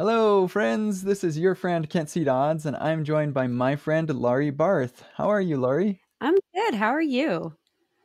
Hello, friends. This is your friend Kent C. Dodds, and I'm joined by my friend Laurie Barth. How are you, Laurie? I'm good. How are you?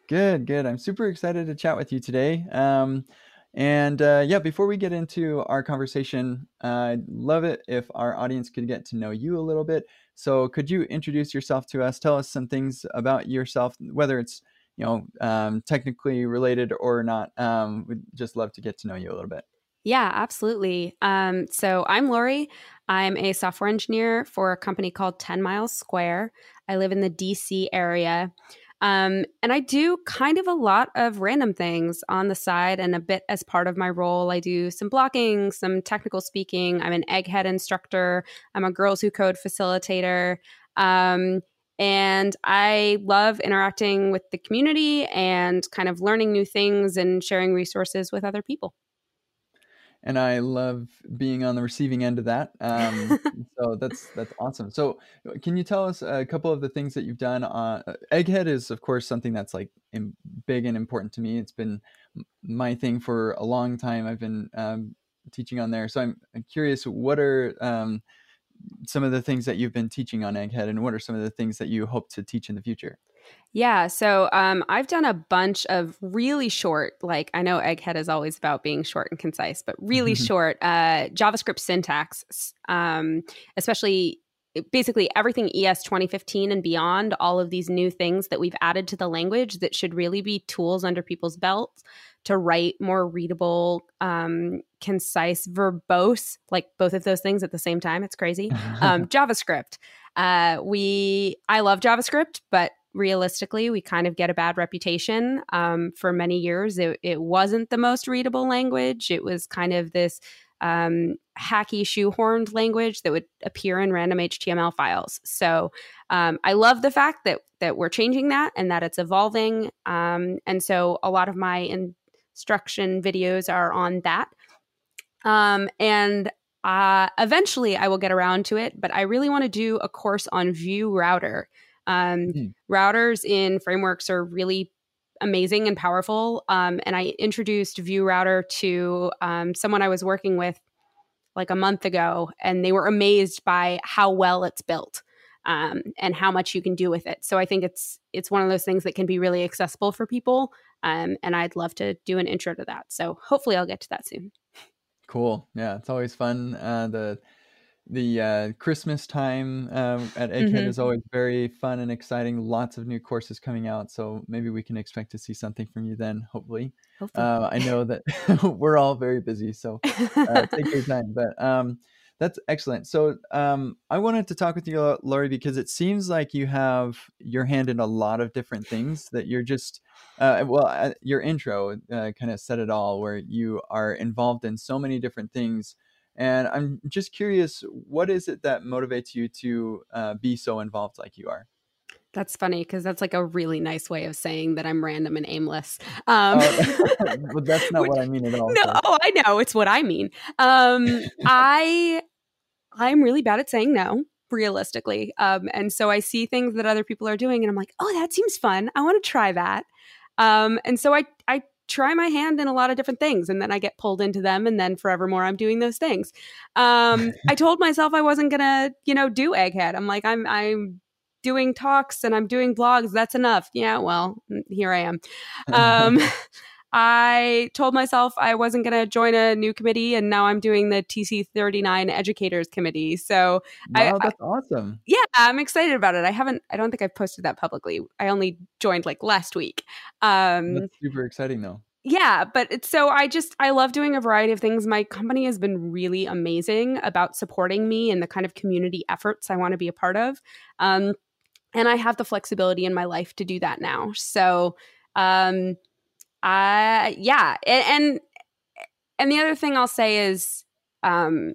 Good, good. I'm super excited to chat with you today. Um, and uh, yeah, before we get into our conversation, uh, I'd love it if our audience could get to know you a little bit. So, could you introduce yourself to us? Tell us some things about yourself, whether it's you know um, technically related or not. Um, we'd just love to get to know you a little bit. Yeah, absolutely. Um, so I'm Laurie. I'm a software engineer for a company called 10 Miles Square. I live in the DC area. Um, and I do kind of a lot of random things on the side and a bit as part of my role. I do some blocking, some technical speaking. I'm an egghead instructor. I'm a Girls Who Code facilitator. Um, and I love interacting with the community and kind of learning new things and sharing resources with other people and I love being on the receiving end of that. Um, so that's that's awesome. So, can you tell us a couple of the things that you've done? On uh, Egghead is, of course, something that's like in, big and important to me. It's been my thing for a long time. I've been um, teaching on there, so I'm, I'm curious. What are um, some of the things that you've been teaching on Egghead, and what are some of the things that you hope to teach in the future? Yeah, so um, I've done a bunch of really short, like I know Egghead is always about being short and concise, but really mm-hmm. short uh, JavaScript syntax, um, especially basically everything ES 2015 and beyond, all of these new things that we've added to the language that should really be tools under people's belts to write more readable, um, concise, verbose, like both of those things at the same time. It's crazy. Um, JavaScript. Uh, we, I love JavaScript, but realistically, we kind of get a bad reputation. Um, for many years, it, it, wasn't the most readable language. It was kind of this um, hacky, shoehorned language that would appear in random HTML files. So um, I love the fact that that we're changing that and that it's evolving. Um, and so a lot of my instruction videos are on that. Um, and uh, eventually, I will get around to it, but I really want to do a course on Vue Router um, mm. Routers in frameworks are really amazing and powerful. Um, and I introduced Vue Router to um, someone I was working with like a month ago, and they were amazed by how well it's built. Um, and how much you can do with it. So I think it's it's one of those things that can be really accessible for people. Um, and I'd love to do an intro to that. So hopefully I'll get to that soon. Cool. Yeah, it's always fun. Uh, the the uh, Christmas time um, at Egghead mm-hmm. is always very fun and exciting. Lots of new courses coming out, so maybe we can expect to see something from you then. Hopefully, hopefully. Uh, I know that we're all very busy, so uh, take your time. But um, that's excellent. So um, I wanted to talk with you, Laurie, because it seems like you have your hand in a lot of different things. That you're just uh, well, uh, your intro uh, kind of said it all, where you are involved in so many different things and I'm just curious, what is it that motivates you to uh, be so involved like you are? That's funny because that's like a really nice way of saying that I'm random and aimless. Um, uh, well, that's not what I mean at all. No, so. oh, I know it's what I mean. Um, I I'm really bad at saying no, realistically, um, and so I see things that other people are doing, and I'm like, oh, that seems fun. I want to try that. Um, and so I I try my hand in a lot of different things and then I get pulled into them and then forevermore I'm doing those things. Um, I told myself I wasn't gonna, you know, do egghead. I'm like, I'm I'm doing talks and I'm doing blogs. That's enough. Yeah, well, here I am. Um, I told myself I wasn't going to join a new committee, and now I'm doing the TC39 Educators Committee. So, wow, I, that's I, awesome. Yeah, I'm excited about it. I haven't, I don't think I've posted that publicly. I only joined like last week. Um, that's super exciting, though. Yeah, but it's so I just I love doing a variety of things. My company has been really amazing about supporting me and the kind of community efforts I want to be a part of. Um, and I have the flexibility in my life to do that now. So, um, uh, yeah, and, and and the other thing I'll say is, um,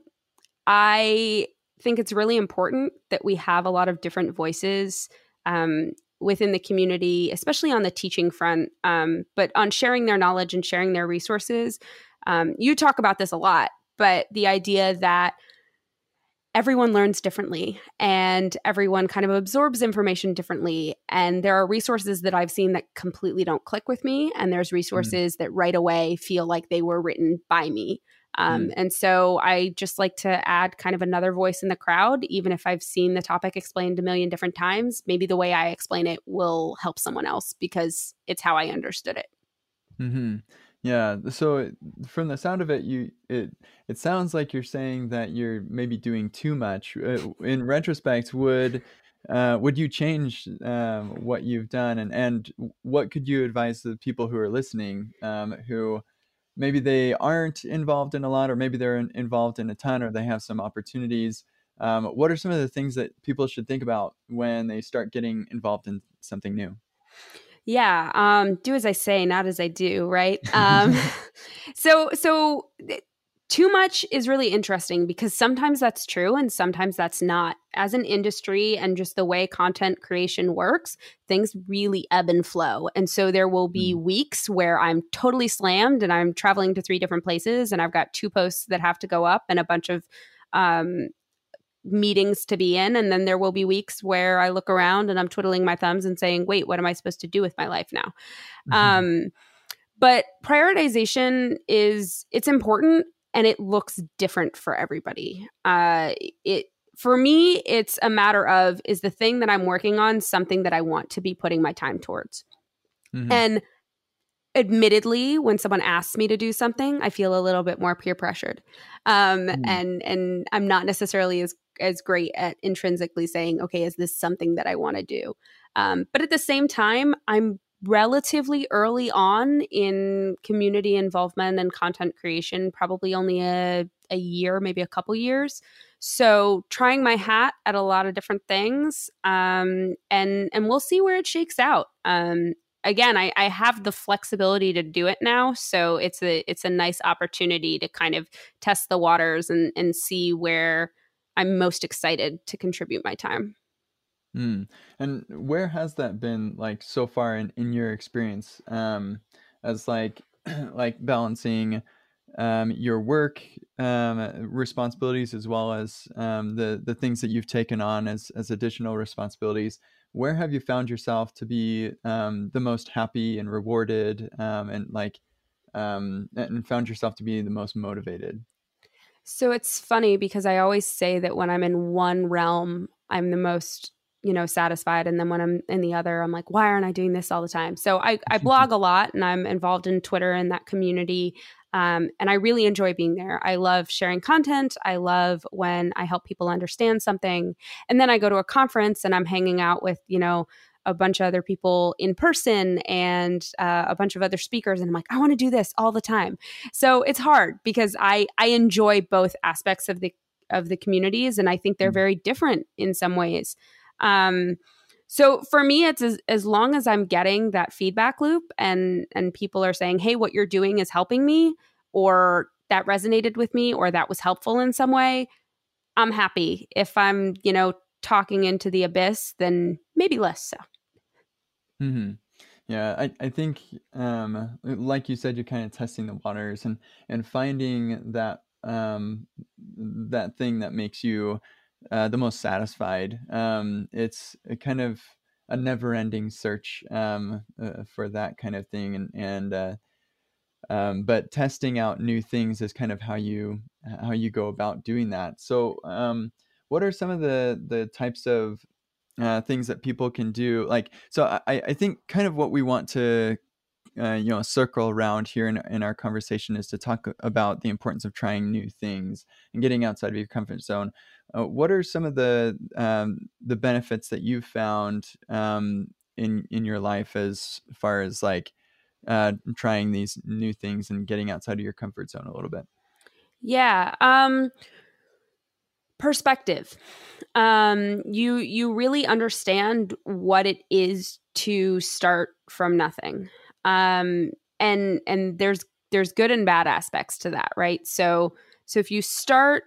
I think it's really important that we have a lot of different voices um, within the community, especially on the teaching front, um, but on sharing their knowledge and sharing their resources. Um, you talk about this a lot, but the idea that everyone learns differently and everyone kind of absorbs information differently. And there are resources that I've seen that completely don't click with me. And there's mm. resources mm. that right away feel like they were written by me. Um, mm. And so I just like to add kind of another voice in the crowd, even if I've seen the topic explained a million different times. Maybe the way I explain it will help someone else because it's how I understood it. Mm-hmm. Yeah. So from the sound of it, you it it sounds like you're saying that you're maybe doing too much. Uh, in retrospect, would uh, would you change um, what you've done, and and what could you advise the people who are listening um, who maybe they aren't involved in a lot, or maybe they're in, involved in a ton, or they have some opportunities? Um, what are some of the things that people should think about when they start getting involved in something new? Yeah, um, do as I say, not as I do, right? Um, so, so too much is really interesting because sometimes that's true and sometimes that's not. As an industry and just the way content creation works, things really ebb and flow. And so there will be mm. weeks where I'm totally slammed and I'm traveling to three different places and I've got two posts that have to go up and a bunch of um, meetings to be in. And then there will be weeks where I look around and I'm twiddling my thumbs and saying, wait, what am I supposed to do with my life now? Mm-hmm. Um, but prioritization is it's important and it looks different for everybody. Uh, it for me, it's a matter of is the thing that I'm working on something that I want to be putting my time towards. Mm-hmm. And admittedly when someone asks me to do something i feel a little bit more peer pressured um, mm. and and i'm not necessarily as as great at intrinsically saying, okay, is this something that I want to do? Um, but at the same time, I'm relatively early on in community involvement and content creation, probably only a, a year, maybe a couple years. So trying my hat at a lot of different things, um, and and we'll see where it shakes out. Um, again, I, I have the flexibility to do it now, so it's a it's a nice opportunity to kind of test the waters and and see where I'm most excited to contribute my time. Mm. And where has that been like so far in, in your experience um, as like like balancing um, your work um, responsibilities as well as um, the the things that you've taken on as as additional responsibilities? Where have you found yourself to be um, the most happy and rewarded um, and like um, and found yourself to be the most motivated? So it's funny because I always say that when I'm in one realm, I'm the most, you know, satisfied. And then when I'm in the other, I'm like, why aren't I doing this all the time? So I, I blog a lot and I'm involved in Twitter and that community. Um, and I really enjoy being there. I love sharing content. I love when I help people understand something. And then I go to a conference and I'm hanging out with, you know, a bunch of other people in person and uh, a bunch of other speakers and i'm like i want to do this all the time. So it's hard because i i enjoy both aspects of the of the communities and i think they're mm. very different in some ways. Um so for me it's as, as long as i'm getting that feedback loop and and people are saying hey what you're doing is helping me or that resonated with me or that was helpful in some way i'm happy. If i'm you know talking into the abyss then maybe less so Mm-hmm. Yeah, I, I think um, like you said, you're kind of testing the waters and and finding that um, that thing that makes you uh, the most satisfied. Um, it's a kind of a never-ending search um, uh, for that kind of thing, and and uh, um, but testing out new things is kind of how you how you go about doing that. So, um, what are some of the the types of uh, things that people can do. Like, so I, I think kind of what we want to, uh, you know, circle around here in, in our conversation is to talk about the importance of trying new things and getting outside of your comfort zone. Uh, what are some of the um, the benefits that you've found um, in in your life as far as like uh, trying these new things and getting outside of your comfort zone a little bit? Yeah. Um, perspective. Um you you really understand what it is to start from nothing. Um and and there's there's good and bad aspects to that right? So so if you start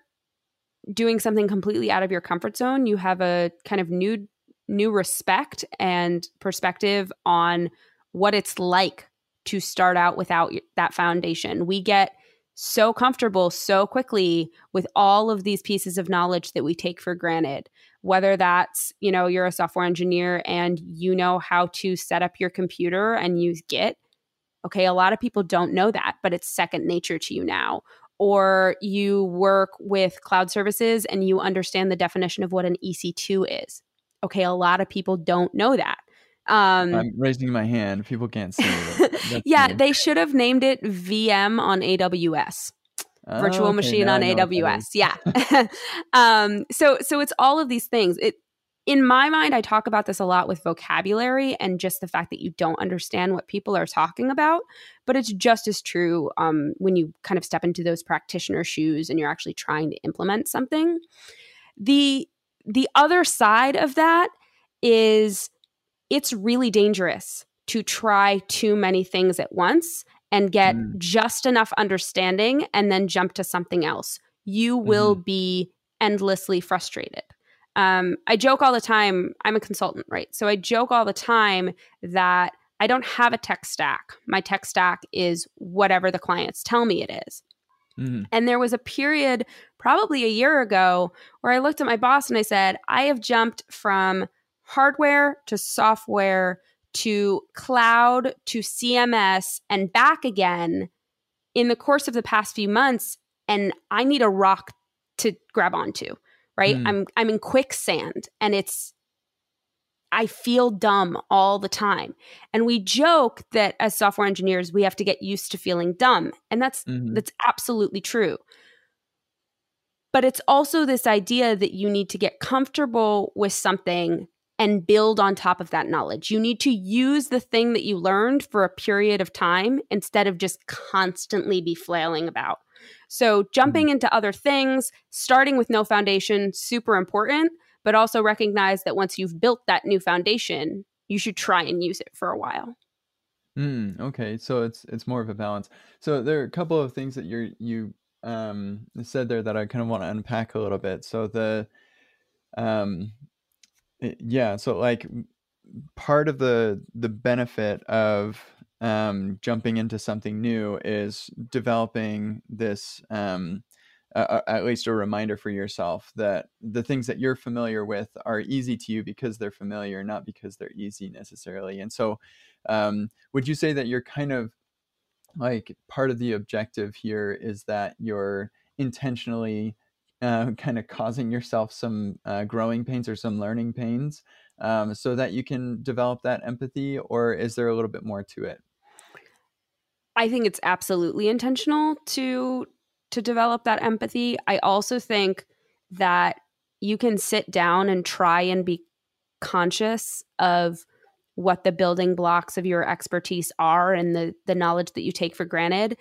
doing something completely out of your comfort zone you have a kind of new new respect and perspective on what it's like to start out without that foundation. We get so comfortable so quickly with all of these pieces of knowledge that we take for granted whether that's you know you're a software engineer and you know how to set up your computer and use git okay a lot of people don't know that but it's second nature to you now or you work with cloud services and you understand the definition of what an EC2 is. Okay, a lot of people don't know that. Um, I'm raising my hand. People can't see yeah, me. they should have named it VM on AWS. Oh, virtual okay, machine on AWS. Yeah. um, so so it's all of these things. It in my mind, I talk about this a lot with vocabulary and just the fact that you don't understand what people are talking about. But it's just as true um, when you kind of step into those practitioner shoes and you're actually trying to implement something. The the other side of that is it's really dangerous to try too many things at once and get mm. just enough understanding and then jump to something else. You will mm. be endlessly frustrated. Um, I joke all the time, I'm a consultant, right? So I joke all the time that I don't have a tech stack. My tech stack is whatever the clients tell me it is. Mm-hmm. And there was a period, probably a year ago, where I looked at my boss and I said, I have jumped from hardware to software to cloud to CMS and back again in the course of the past few months. And I need a rock to grab onto right? Mm. I'm I'm in quicksand and it's I feel dumb all the time. And we joke that as software engineers we have to get used to feeling dumb. And that's mm-hmm. that's absolutely true. But it's also this idea that you need to get comfortable with something and build on top of that knowledge. You need to use the thing that you learned for a period of time instead of just constantly be flailing about. So, jumping mm-hmm. into other things, starting with no foundation, super important, but also recognize that once you've built that new foundation, you should try and use it for a while. Mm, okay, so it's it's more of a balance. So there are a couple of things that you're you um said there that I kind of want to unpack a little bit. So the um yeah, so like part of the the benefit of um, jumping into something new is developing this um, uh, at least a reminder for yourself that the things that you're familiar with are easy to you because they're familiar not because they're easy necessarily. And so um, would you say that you're kind of like part of the objective here is that you're intentionally uh, kind of causing yourself some uh, growing pains or some learning pains um, so that you can develop that empathy or is there a little bit more to it I think it's absolutely intentional to to develop that empathy. I also think that you can sit down and try and be conscious of what the building blocks of your expertise are and the the knowledge that you take for granted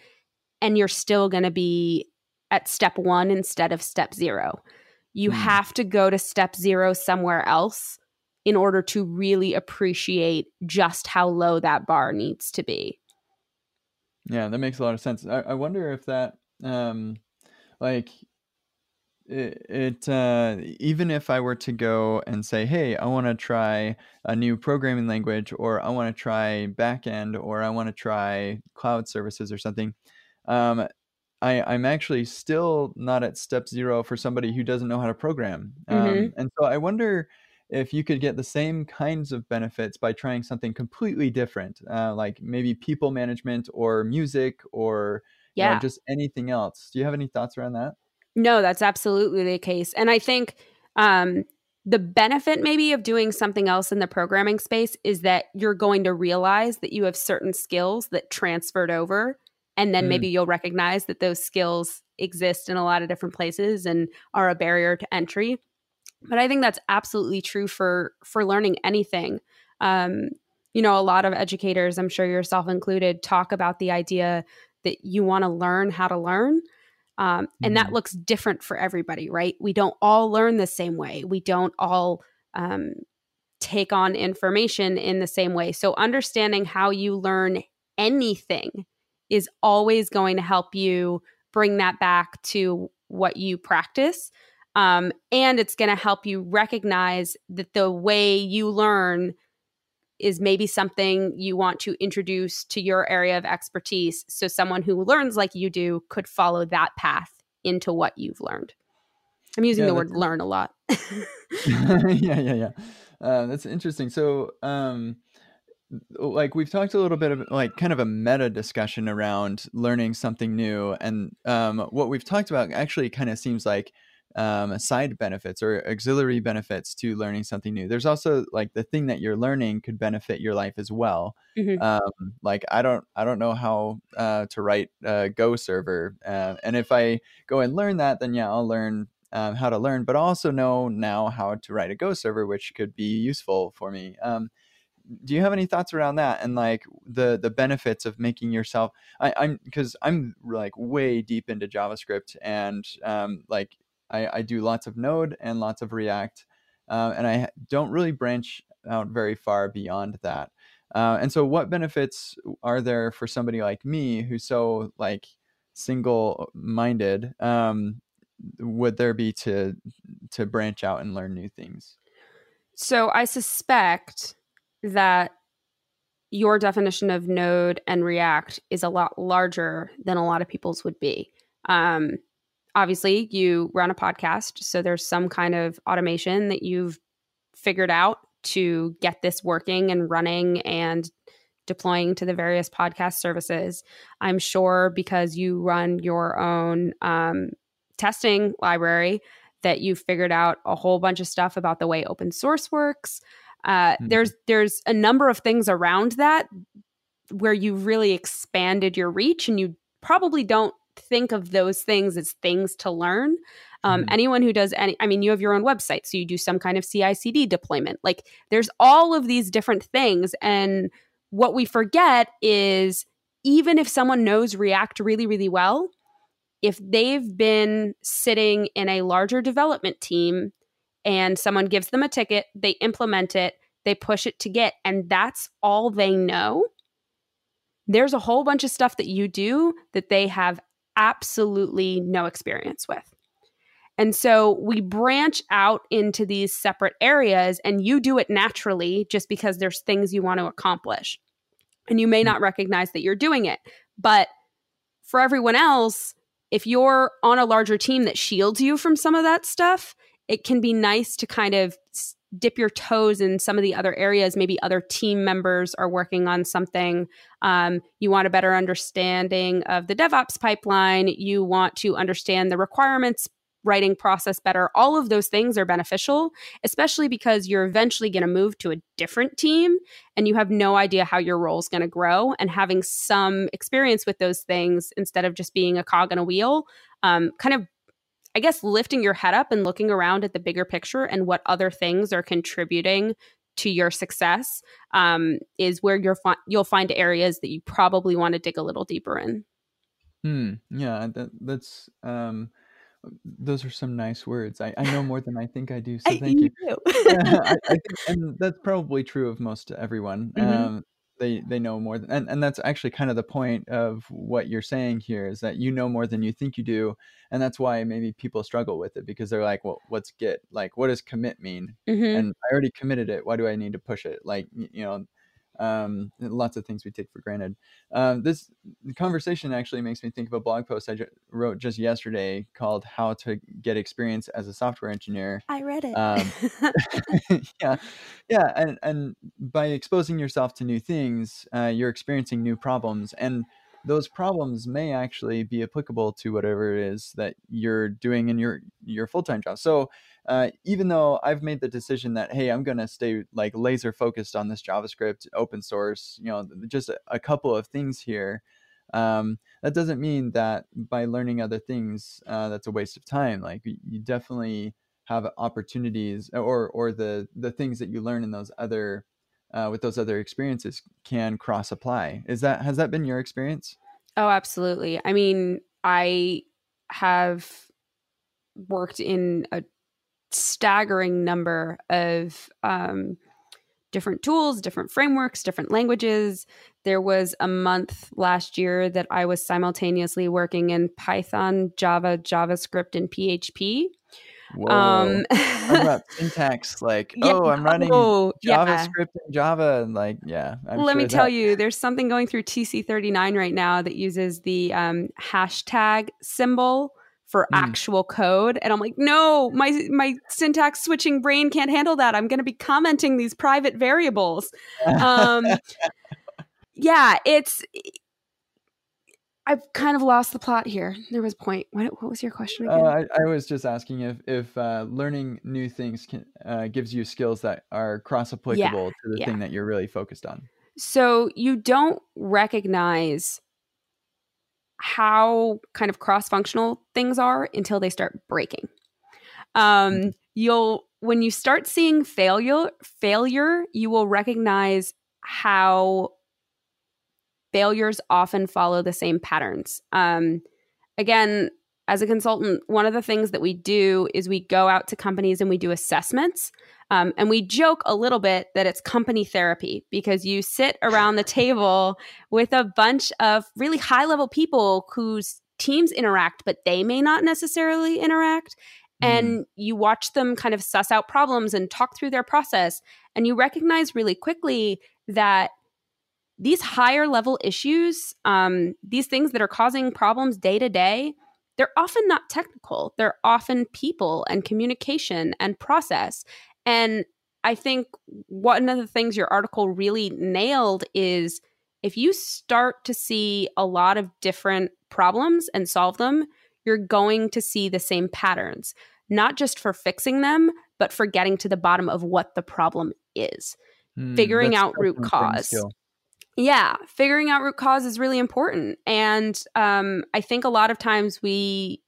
and you're still going to be at step 1 instead of step 0. You mm. have to go to step 0 somewhere else in order to really appreciate just how low that bar needs to be. Yeah, that makes a lot of sense. I, I wonder if that, um, like, it, it uh, even if I were to go and say, "Hey, I want to try a new programming language," or "I want to try backend," or "I want to try cloud services," or something, um, I, I'm actually still not at step zero for somebody who doesn't know how to program. Um, mm-hmm. And so I wonder if you could get the same kinds of benefits by trying something completely different, uh, like maybe people management or music or yeah. You know, just anything else. Do you have any thoughts around that? No, that's absolutely the case. And I think um, the benefit maybe of doing something else in the programming space is that you're going to realize that you have certain skills that transferred over. And then mm. maybe you'll recognize that those skills exist in a lot of different places and are a barrier to entry. But i think that's absolutely true for for learning anything. Um, you know a lot of educators i'm sure yourself included talk about the idea that you want to learn how to learn um, and that mm-hmm. looks different for everybody right? We don't all learn the same way. We don't all um, take on information in the same way. So understanding how you learn anything is always going to help you bring that back to what you practice um, and it's going to help you recognize that the way you learn is maybe something you want to introduce to your area of expertise. So someone who learns like you do could follow that path into what you've learned. I'm using yeah, the word learn a lot. yeah, yeah, yeah. Uh, that's interesting. So, um, like we've talked a little bit of like kind of a meta discussion around learning something new and um, what we've talked about actually kind of seems like um, side benefits or auxiliary benefits to learning something new. There's also like the thing that you're learning could benefit your life as well. Mm-hmm. um, like i don't i don't know how uh, to write a go server uh, and if i go and learn that then yeah i'll learn um, how to learn but also know now how to write a go server which could be useful for me. Um, do you have any thoughts around that and like the the benefits of making yourself I, i'm because i'm like way deep into javascript and um, like I, I do lots of node and lots of react uh, and i don't really branch out very far beyond that. Uh, and so what benefits are there for somebody like me who's so like single minded um, would there be to to branch out and learn new things? So i suspect that your definition of node and react is a lot larger than a lot of people's would be. Um, obviously you run a podcast so there's some kind of automation that you've figured out to get this working and running and deploying to the various podcast services. I'm sure because you run your own um, testing library that you've figured out a whole bunch of stuff about the way open source works uh, mm-hmm. There's there's a number of things around that where you really expanded your reach, and you probably don't think of those things as things to learn. Um, mm-hmm. Anyone who does any, I mean, you have your own website, so you do some kind of CI/CD deployment. Like there's all of these different things, and what we forget is even if someone knows React really, really well, if they've been sitting in a larger development team and someone gives them a ticket, they implement it, they push it to git, and that's all they know. There's a whole bunch of stuff that you do that they have absolutely no experience with. And so we branch out into these separate areas, and you do it naturally just because there's things you want to accomplish. And you may hmm. not recognize that you're doing it. But for everyone else, if you're on a larger team that shields you from some of that stuff, it can be nice to kind of dip your toes in some of the other areas. Maybe other team members are working on something. Um, you want a better understanding of the DevOps pipeline. You want to understand the requirements writing process better. All of those things are beneficial, especially because you're eventually going to move to a different team and you have no idea how your role is going to grow. And having some experience with those things instead of just being a cog in a wheel um, kind of I guess lifting your head up and looking around at the bigger picture and what other things are contributing to your success um, is where you're fi- you'll find areas that you probably want to dig a little deeper in. Hmm. Yeah, that, that's um, those are some nice words. I, I know more than I think I do. So thank you. you. yeah, I, I think, and that's probably true of most everyone. Mm-hmm. Um, they they know more than and, and that's actually kind of the point of what you're saying here is that you know more than you think you do and that's why maybe people struggle with it because they're like well what's git? Like what does commit mean? Mm-hmm. and i already committed it. Why do i need to push it? Like you know um, lots of things we take for granted. Um, this conversation actually makes me think of a blog post I ju- wrote just yesterday called "How to Get Experience as a Software Engineer." I read it. Um, yeah, yeah, and and by exposing yourself to new things, uh, you're experiencing new problems, and those problems may actually be applicable to whatever it is that you're doing in your your full-time job. So uh, even though I've made the decision that hey, I'm gonna stay like laser focused on this JavaScript, open source, you know, just a, a couple of things here. Um, that doesn't mean that by learning other things, uh, that's a waste of time. Like you definitely have opportunities, or or the the things that you learn in those other uh, with those other experiences can cross apply. Is that has that been your experience? Oh, absolutely. I mean, I have worked in a staggering number of um, different tools, different frameworks, different languages. There was a month last year that I was simultaneously working in Python, Java, JavaScript, and PHP. Whoa. Um, about syntax, like, yeah, oh, I'm running oh, JavaScript yeah. and Java, and like, yeah. I'm Let sure me that... tell you, there's something going through TC39 right now that uses the um, hashtag symbol for mm. actual code and i'm like no my my syntax switching brain can't handle that i'm going to be commenting these private variables um yeah it's I've kind of lost the plot here. There was a point. What, what was your question again? Uh, I, I, was just asking if if uh, learning new things can, uh, gives you skills that are cross applicable yeah, to the yeah. thing that you're really focused on. So you don't recognize how kind of cross functional things are until they start breaking. Um. You'll when you start seeing failure, failure, you will recognize how failures often follow the same patterns. Um, again, as a consultant, one of the things that we do is we go out to companies and we do assessments. Um, and we joke a little bit that it's company therapy because you sit around the table with a bunch of really high level people whose teams interact, but they may not necessarily interact. Mm. And you watch them kind of suss out problems and talk through their process. And you recognize really quickly that these higher level issues, um, these things that are causing problems day to day, they're often not technical. They're often people and communication and process. And I think one of the things your article really nailed is if you start to see a lot of different problems and solve them, you're going to see the same patterns, not just for fixing them, but for getting to the bottom of what the problem is, mm, figuring out root cause. Yeah, figuring out root cause is really important, and um, I think a lot of times we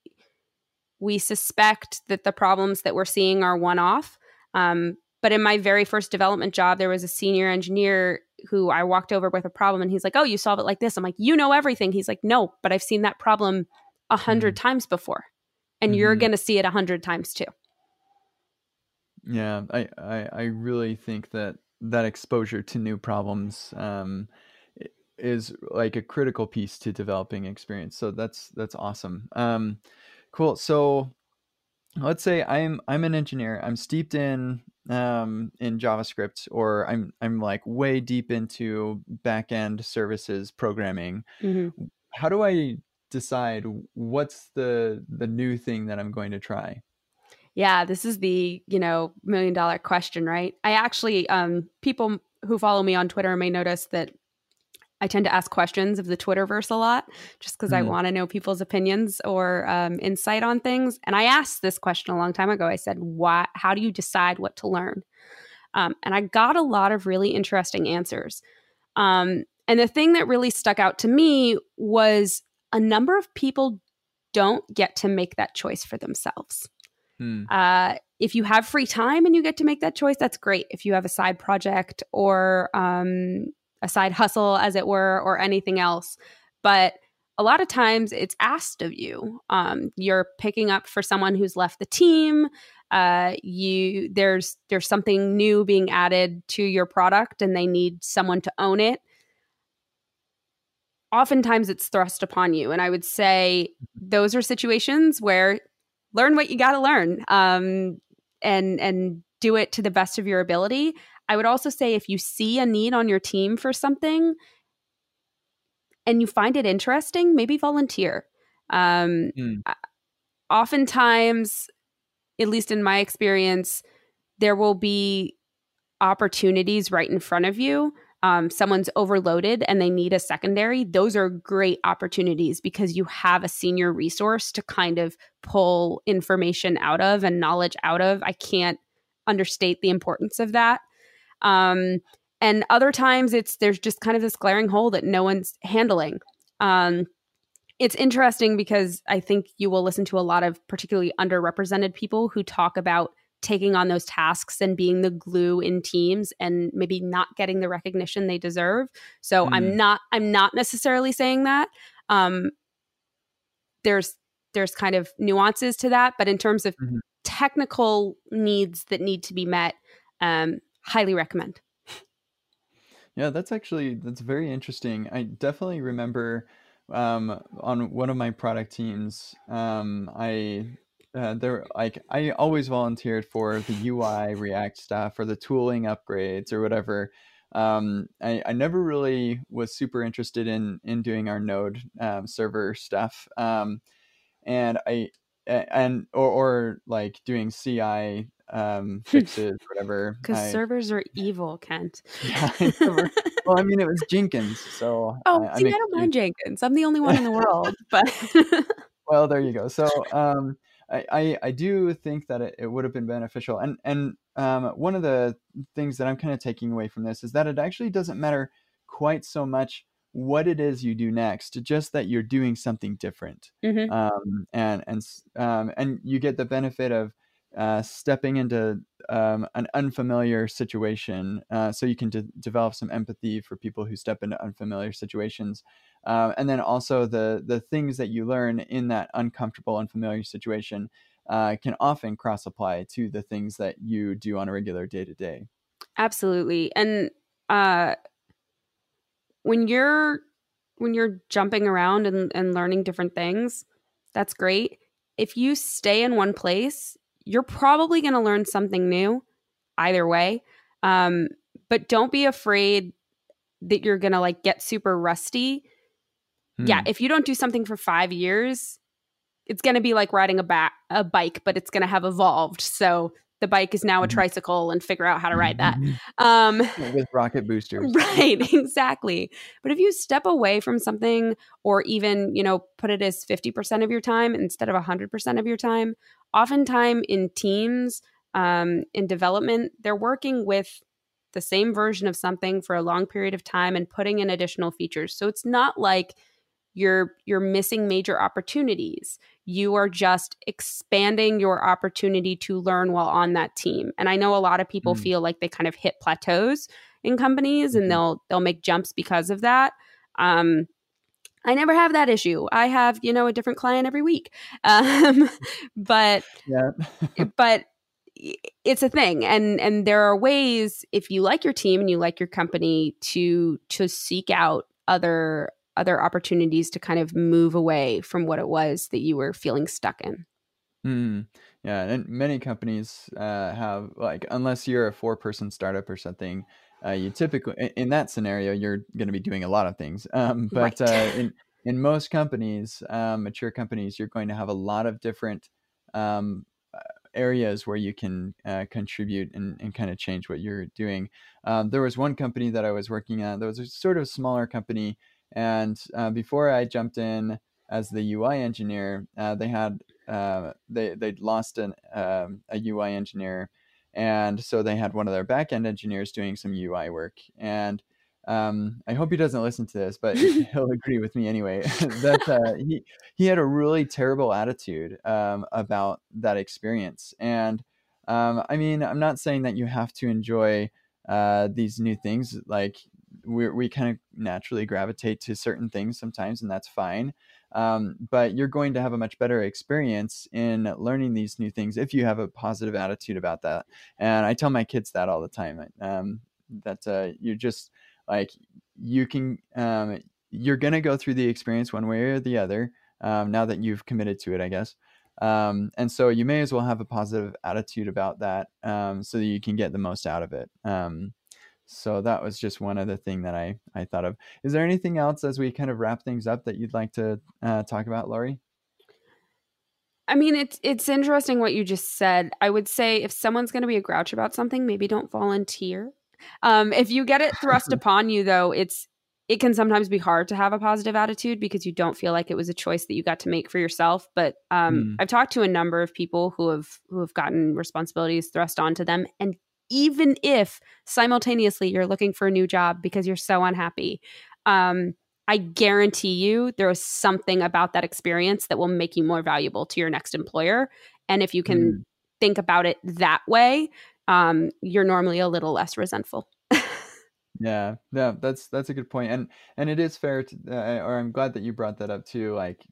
we suspect that the problems that we're seeing are one off. Um, but in my very first development job, there was a senior engineer who I walked over with a problem, and he's like, "Oh, you solve it like this." I'm like, "You know everything." He's like, "No, but I've seen that problem a 100 mm-hmm. times before, and mm-hmm. you're going to see it a hundred times too." Yeah, I, I I really think that that exposure to new problems um, is like a critical piece to developing experience. So that's that's awesome. Um, cool. So let's say I'm I'm an engineer. I'm steeped in um, in JavaScript, or I'm I'm like way deep into backend services programming. Mm-hmm. How do I decide what's the the new thing that I'm going to try? Yeah, this is the, you know, million dollar question, right? I actually um people who follow me on Twitter may notice that I tend to ask questions of the Twitterverse a lot just because mm. I want to know people's opinions or um, insight on things. And I asked this question a long time ago. I said, "Why? How do you decide what to learn?" Um, and I got a lot of really interesting answers. Um, and the thing that really stuck out to me was a number of people don't get to make that choice for themselves. Hmm. Uh, if you have free time and you get to make that choice, that's great. If you have a side project or um, a side hustle, as it were, or anything else, but a lot of times it's asked of you. Um, you're picking up for someone who's left the team. Uh, you there's there's something new being added to your product, and they need someone to own it. Oftentimes, it's thrust upon you, and I would say those are situations where learn what you got to learn um, and and do it to the best of your ability i would also say if you see a need on your team for something and you find it interesting maybe volunteer um, mm. oftentimes at least in my experience there will be opportunities right in front of you um, someone's overloaded and they need a secondary, those are great opportunities because you have a senior resource to kind of pull information out of and knowledge out of. I can't understate the importance of that. Um, and other times it's there's just kind of this glaring hole that no one's handling. Um, it's interesting because I think you will listen to a lot of particularly underrepresented people who talk about taking on those tasks and being the glue in teams and maybe not getting the recognition they deserve. So mm. I'm not I'm not necessarily saying that. Um, there's there's kind of nuances to that, but in terms of mm-hmm. technical needs that need to be met, um, highly recommend. Yeah, that's actually that's very interesting. I definitely remember um, on one of my product teams, um, I uh, there like I always volunteered for the UI React stuff or the tooling upgrades or whatever. Um, I, I never really was super interested in in doing our Node um, server stuff, um, and I and or, or like doing CI um, fixes, whatever. Because servers are evil, Kent. Yeah, well, I mean, it was Jenkins, so oh, I, see, I, I don't mind Jenkins. I'm the only one in the world, but well, there you go. So, um, I, I, I do think that it, it would have been beneficial, and and um, one of the things that I'm kind of taking away from this is that it actually doesn't matter quite so much what it is you do next, just that you're doing something different, mm-hmm. um, and and um, and you get the benefit of uh, stepping into um, an unfamiliar situation, uh, so you can de- develop some empathy for people who step into unfamiliar situations, uh, and then also the the things that you learn in that uncomfortable, unfamiliar situation uh, can often cross apply to the things that you do on a regular day to day. Absolutely, and uh, when you're when you're jumping around and, and learning different things, that's great. If you stay in one place, you're probably going to learn something new either way. Um, but don't be afraid that you're going to like get super rusty. Hmm. Yeah, if you don't do something for five years, it's going to be like riding a, ba- a bike, but it's going to have evolved. So the bike is now a mm-hmm. tricycle and figure out how to ride that. Mm-hmm. Um, With rocket boosters. Right, exactly. But if you step away from something or even, you know, put it as 50% of your time instead of 100% of your time, oftentimes in teams, um, in development, they're working with the same version of something for a long period of time and putting in additional features. So it's not like you're you're missing major opportunities you are just expanding your opportunity to learn while on that team and i know a lot of people mm. feel like they kind of hit plateaus in companies mm-hmm. and they'll they'll make jumps because of that um I never have that issue. I have, you know, a different client every week. Um, but yeah. but it's a thing and and there are ways if you like your team and you like your company to to seek out other other opportunities to kind of move away from what it was that you were feeling stuck in. Mm, yeah, and many companies uh, have like unless you're a four person startup or something, uh, you typically in that scenario you're going to be doing a lot of things. Um, but right. uh, in in most companies, um, mature companies, you're going to have a lot of different um, uh, areas where you can uh, contribute and, and kind of change what you're doing. Um, there was one company that I was working at. There was a sort of smaller company and uh, before I jumped in as the UI engineer, uh, they had uh, they they'd lost an um, a UI engineer, and so they had one of their backend engineers doing some UI work. And um, I hope he doesn't listen to this, but he'll agree with me anyway. that uh, he he had a really terrible attitude um, about that experience. And um, I mean, I'm not saying that you have to enjoy uh, these new things. Like we we kind of naturally gravitate to certain things sometimes, and that's fine. Um, but you're going to have a much better experience in learning these new things if you have a positive attitude about that. And I tell my kids that all the time. Um, that uh, you're just like you can um, you're gonna go through the experience one way or the other. Um, now that you've committed to it, I guess. Um, and so you may as well have a positive attitude about that um, so that you can get the most out of it. Um, so that was just one other thing that I, I thought of. Is there anything else as we kind of wrap things up that you'd like to uh, talk about, Laurie? I mean, it's it's interesting what you just said. I would say if someone's going to be a grouch about something, maybe don't volunteer. Um, if you get it thrust upon you, though, it's it can sometimes be hard to have a positive attitude because you don't feel like it was a choice that you got to make for yourself. But um, mm. I've talked to a number of people who have who have gotten responsibilities thrust onto them and even if simultaneously you're looking for a new job because you're so unhappy. Um, I guarantee you there is something about that experience that will make you more valuable to your next employer. And if you can mm. think about it that way, um, you're normally a little less resentful. yeah, yeah, that's that's a good point, and and it is fair to, uh, or I'm glad that you brought that up too. Like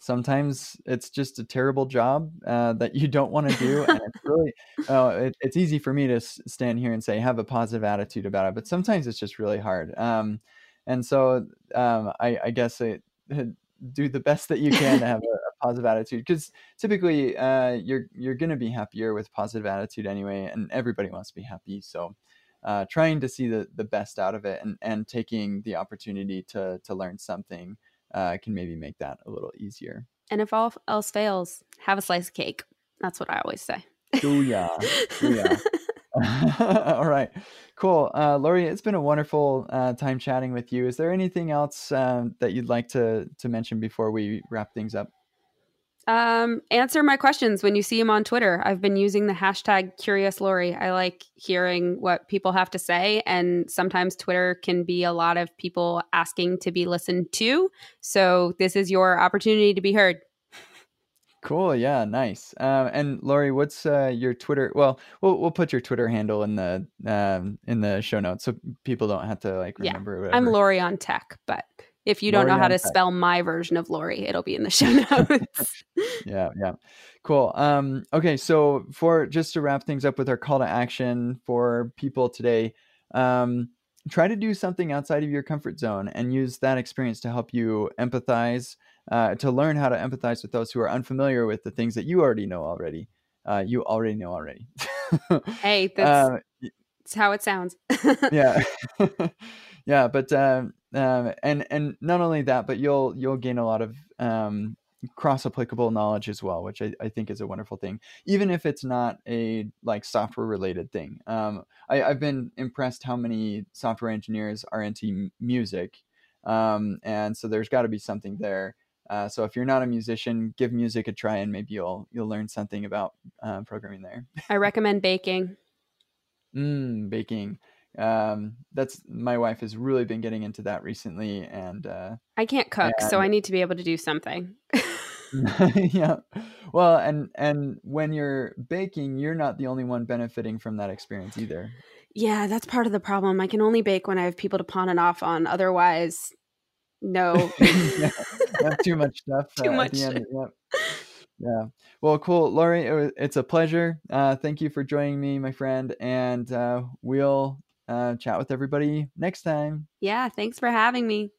sometimes it's just a terrible job uh, that you don't want to do and it's really uh, it, it's easy for me to s- stand here and say have a positive attitude about it but sometimes it's just really hard um, and so um, I, I, guess it, do the best that you can to have a, a positive attitude because typically uh, you're you're going to be happier with positive attitude anyway and everybody wants to be happy so uh, trying to see the, the best out of it and, and taking the opportunity to to learn something uh, can maybe make that a little easier. And if all else fails, have a slice of cake. That's what I always say. Oh, yeah. all right. Cool. Uh, Laurie, it's been a wonderful uh, time chatting with you. Is there anything else um, that you'd like to to mention before we wrap things up? Um, answer my questions when you see them on Twitter. I've been using the hashtag Curious Laurie. I like hearing what people have to say, and sometimes Twitter can be a lot of people asking to be listened to. So this is your opportunity to be heard. Cool. Yeah. Nice. Um, and Laurie, what's uh, your Twitter? Well, we'll we'll put your Twitter handle in the um, in the show notes so people don't have to like remember. Yeah, I'm Laurie on tech, but if you don't Laurie know how to spell my version of Laurie, it'll be in the show notes. yeah. Yeah. Cool. Um, okay. So for just to wrap things up with our call to action for people today, um, try to do something outside of your comfort zone and use that experience to help you empathize uh, to learn how to empathize with those who are unfamiliar with the things that you already know already. Uh, you already know already. hey, that's, uh, that's, how it sounds. yeah, yeah, but um, um, and and not only that, but you'll you'll gain a lot of um, cross applicable knowledge as well, which I, I, think is a wonderful thing, even if it's not a like software related thing. Um, I, have been impressed how many software engineers are into music. Um, and so there's got to be something there. Uh, so if you're not a musician, give music a try, and maybe you'll you'll learn something about uh, programming there. I recommend baking. Mm, baking. Um, that's my wife has really been getting into that recently, and uh, I can't cook, and, so I need to be able to do something. yeah, well, and and when you're baking, you're not the only one benefiting from that experience either. Yeah, that's part of the problem. I can only bake when I have people to pawn it off on. Otherwise, no. yeah, not too much stuff. too uh, much. Yep. Yeah. Well, cool. It was, it's a pleasure. Uh, thank you for joining me, my friend. And uh, we'll uh, chat with everybody next time. Yeah. Thanks for having me.